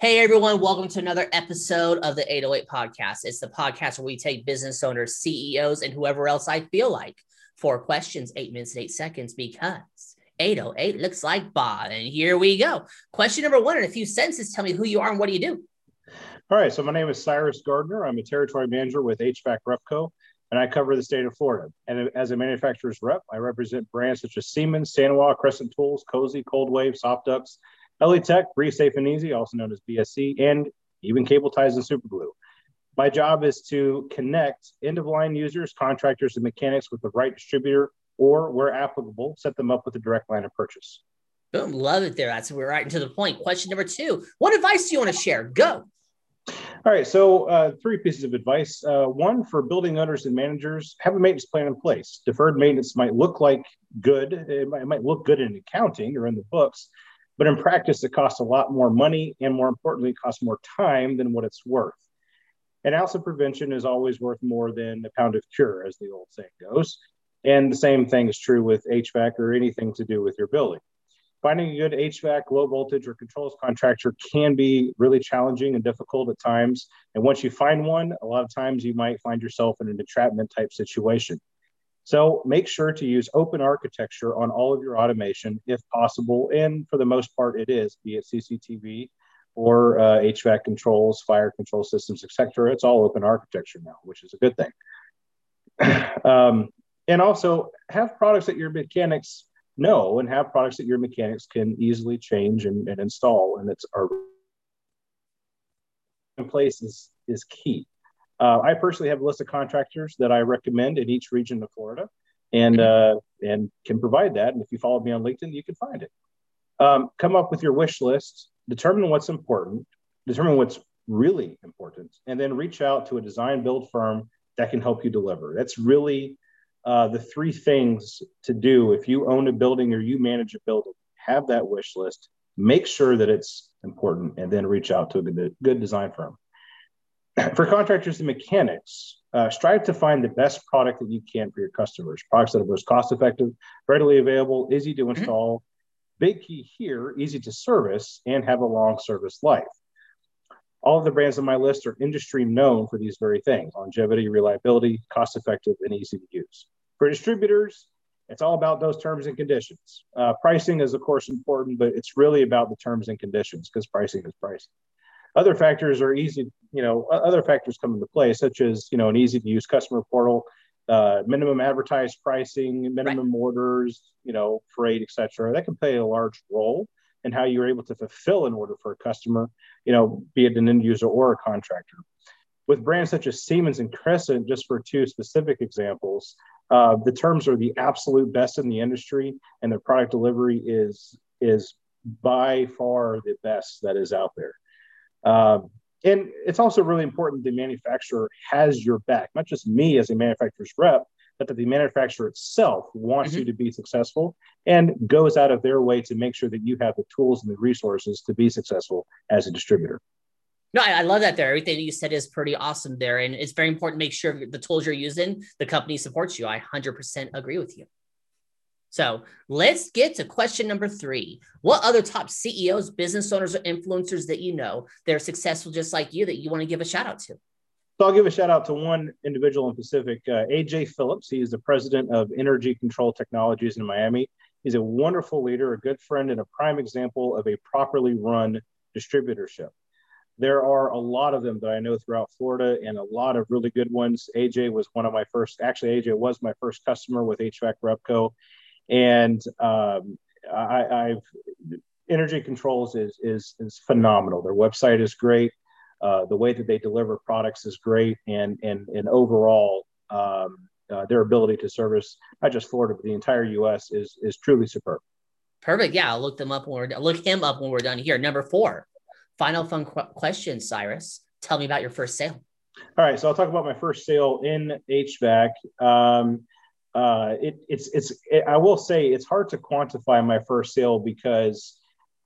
Hey everyone, welcome to another episode of the 808 podcast. It's the podcast where we take business owners, CEOs, and whoever else I feel like for questions, eight minutes and eight seconds, because 808 looks like Bob. And here we go. Question number one in a few sentences. Tell me who you are and what do you do? All right. So my name is Cyrus Gardner. I'm a territory manager with HVAC Repco, and I cover the state of Florida. And as a manufacturer's rep, I represent brands such as Siemens, Sanwa, Crescent Tools, Cozy, Cold Wave, Soft Ducts, Tech, Breathe Safe and Easy, also known as BSC, and even cable ties and super glue. My job is to connect end of line users, contractors, and mechanics with the right distributor, or where applicable, set them up with a direct line of purchase. Boom, love it there. That's we're right into the point. Question number two: What advice do you want to share? Go. All right, so uh, three pieces of advice. Uh, one for building owners and managers: have a maintenance plan in place. Deferred maintenance might look like good; it might, it might look good in accounting or in the books, but in practice, it costs a lot more money and more importantly, it costs more time than what it's worth. An ounce of prevention is always worth more than a pound of cure, as the old saying goes. And the same thing is true with HVAC or anything to do with your building. Finding a good HVAC, low voltage, or controls contractor can be really challenging and difficult at times. And once you find one, a lot of times you might find yourself in an entrapment type situation. So make sure to use open architecture on all of your automation if possible. And for the most part, it is, be it CCTV or uh, HVAC controls, fire control systems, etc. It's all open architecture now, which is a good thing. um, and also have products that your mechanics know and have products that your mechanics can easily change and, and install. And it's our in place is, is key. Uh, I personally have a list of contractors that I recommend in each region of Florida, and uh, and can provide that. And if you follow me on LinkedIn, you can find it. Um, come up with your wish list, determine what's important, determine what's really important, and then reach out to a design build firm that can help you deliver. That's really uh, the three things to do if you own a building or you manage a building. Have that wish list, make sure that it's important, and then reach out to a good, good design firm. for contractors and mechanics, uh, strive to find the best product that you can for your customers. Products that are most cost effective, readily available, easy to mm-hmm. install. Mm-hmm. Big key here, easy to service and have a long service life. All of the brands on my list are industry known for these very things longevity, reliability, cost effective, and easy to use. For distributors, it's all about those terms and conditions. Uh, pricing is, of course, important, but it's really about the terms and conditions because pricing is pricing. Other factors are easy, you know, other factors come into play, such as, you know, an easy to use customer portal, uh, minimum advertised pricing, minimum right. orders, you know, freight, et cetera. That can play a large role in how you're able to fulfill an order for a customer, you know, be it an end user or a contractor. With brands such as Siemens and Crescent, just for two specific examples, uh, the terms are the absolute best in the industry, and their product delivery is is by far the best that is out there. Um, and it's also really important the manufacturer has your back, not just me as a manufacturer's rep, but that the manufacturer itself wants mm-hmm. you to be successful and goes out of their way to make sure that you have the tools and the resources to be successful as a distributor. No, I, I love that there. Everything you said is pretty awesome there. And it's very important to make sure the tools you're using, the company supports you. I 100% agree with you. So let's get to question number three. What other top CEOs, business owners, or influencers that you know that are successful just like you that you want to give a shout out to? So I'll give a shout out to one individual in Pacific, uh, AJ Phillips. He is the president of Energy Control Technologies in Miami. He's a wonderful leader, a good friend, and a prime example of a properly run distributorship. There are a lot of them that I know throughout Florida and a lot of really good ones. AJ was one of my first, actually, AJ was my first customer with HVAC Repco and um, I, have Energy Controls is is is phenomenal. Their website is great. Uh, the way that they deliver products is great, and and and overall, um, uh, their ability to service not just Florida but the entire U.S. is is truly superb. Perfect. Yeah, I'll look them up when we're look him up when we're done here. Number four, final fun qu- question, Cyrus. Tell me about your first sale. All right, so I'll talk about my first sale in HVAC. Um, uh, it, it's it's it, I will say it's hard to quantify my first sale because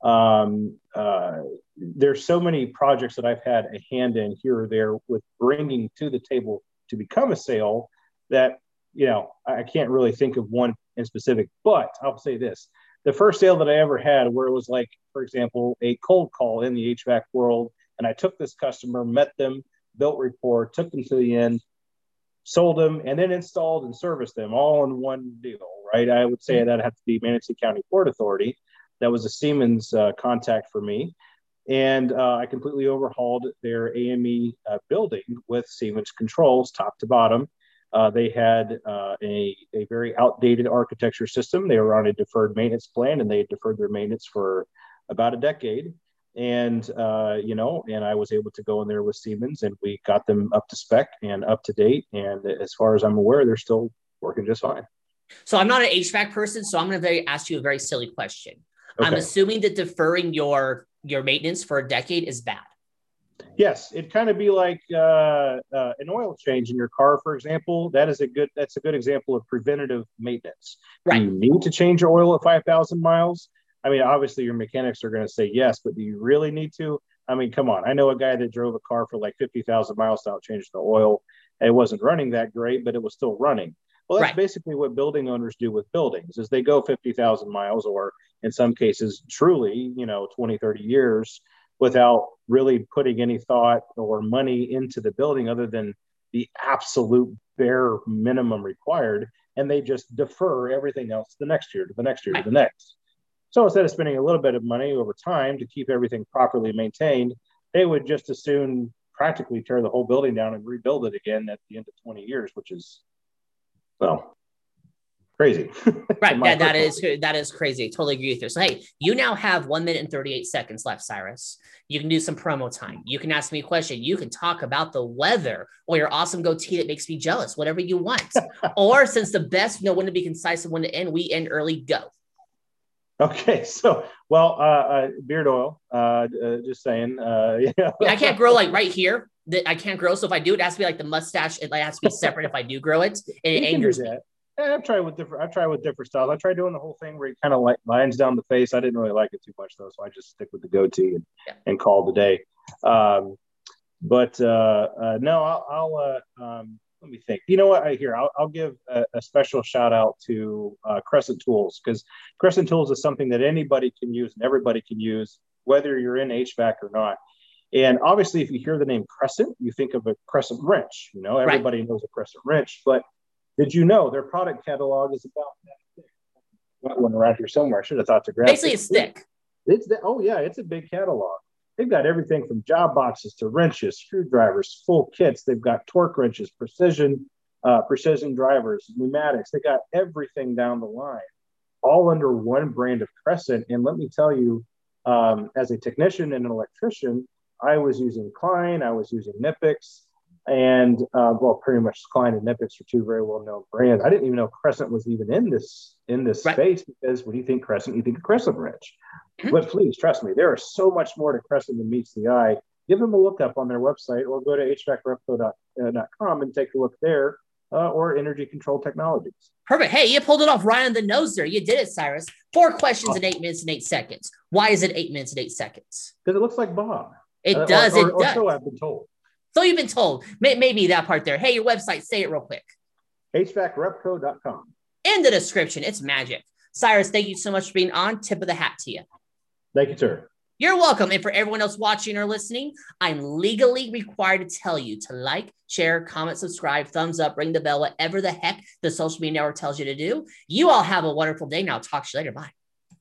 um, uh, there's so many projects that I've had a hand in here or there with bringing to the table to become a sale that you know I can't really think of one in specific. But I'll say this: the first sale that I ever had, where it was like, for example, a cold call in the HVAC world, and I took this customer, met them, built rapport, took them to the end, sold them, and then installed and serviced them all in one deal. Right? I would say mm-hmm. that had to be Manatee County Port Authority. That was a Siemens uh, contact for me. And uh, I completely overhauled their AME uh, building with Siemens controls, top to bottom. Uh, they had uh, a, a very outdated architecture system. They were on a deferred maintenance plan and they had deferred their maintenance for about a decade. And, uh, you know, and I was able to go in there with Siemens and we got them up to spec and up to date. And as far as I'm aware, they're still working just fine. So I'm not an HVAC person, so I'm going to very, ask you a very silly question. Okay. I'm assuming that deferring your your maintenance for a decade is bad. Yes, it kind of be like uh, uh, an oil change in your car, for example. That is a good. That's a good example of preventative maintenance. Right. You need to change your oil at five thousand miles? I mean, obviously your mechanics are going to say yes, but do you really need to? I mean, come on. I know a guy that drove a car for like fifty thousand miles without changing the oil. It wasn't running that great, but it was still running. Well, that's right. basically what building owners do with buildings is they go 50,000 miles or in some cases truly, you know, 20, 30 years without really putting any thought or money into the building other than the absolute bare minimum required. And they just defer everything else the next year, to the next year, to the next. So instead of spending a little bit of money over time to keep everything properly maintained, they would just as soon practically tear the whole building down and rebuild it again at the end of 20 years, which is, well, crazy. right. that, that is that is crazy. I totally agree with you. So hey, you now have one minute and 38 seconds left, Cyrus. You can do some promo time. You can ask me a question. You can talk about the weather or your awesome goatee that makes me jealous, whatever you want. or since the best, you know, when to be concise and when to end, we end early, go. Okay, so well, uh, uh beard oil. Uh, uh just saying. Uh, yeah. I can't grow like right here. That I can't grow. So if I do, it has to be like the mustache. It has to be separate. if I do grow it, and it angers me. I've tried with different. I've tried with different styles. I tried doing the whole thing where it kind of like lines down the face. I didn't really like it too much though, so I just stick with the goatee and, yeah. and call the day. Um, but uh, uh, no, I'll, I'll uh, um, let me think. You know what? I hear. I'll, I'll give a, a, special shout out to uh, Crescent Tools because Crescent Tools is something that anybody can use and everybody can use, whether you're in HVAC or not. And obviously, if you hear the name Crescent, you think of a Crescent wrench. You know, everybody right. knows a Crescent wrench, but did you know their product catalog is about that thick? Got one around here somewhere. I should have thought to grab. Basically, it's thick. It's the, oh yeah, it's a big catalog. They've got everything from job boxes to wrenches, screwdrivers, full kits. They've got torque wrenches, precision, uh, precision drivers, pneumatics. They got everything down the line, all under one brand of Crescent. And let me tell you, um, as a technician and an electrician, I was using Klein, I was using Knipex, and uh, well, pretty much Klein and Knipex are two very well-known brands. I didn't even know Crescent was even in this in this right. space because when you think Crescent, you think of Crescent Wrench. Mm-hmm. But please trust me, there is so much more to Crescent than meets the eye. Give them a look up on their website or go to hvacrepco.com and take a look there. Uh, or energy control technologies. Perfect. Hey, you pulled it off right on the nose there. You did it, Cyrus. Four questions in eight minutes and eight seconds. Why is it eight minutes and eight seconds? Because it looks like Bob. It uh, does. Or, or, it does. so I've been told. So you've been told. Maybe that part there. Hey, your website, say it real quick. HVACrepco.com. In the description, it's magic. Cyrus, thank you so much for being on. Tip of the hat to you. Thank you, sir. You're welcome. And for everyone else watching or listening, I'm legally required to tell you to like, share, comment, subscribe, thumbs up, ring the bell, whatever the heck the social media network tells you to do. You all have a wonderful day. Now, talk to you later. Bye.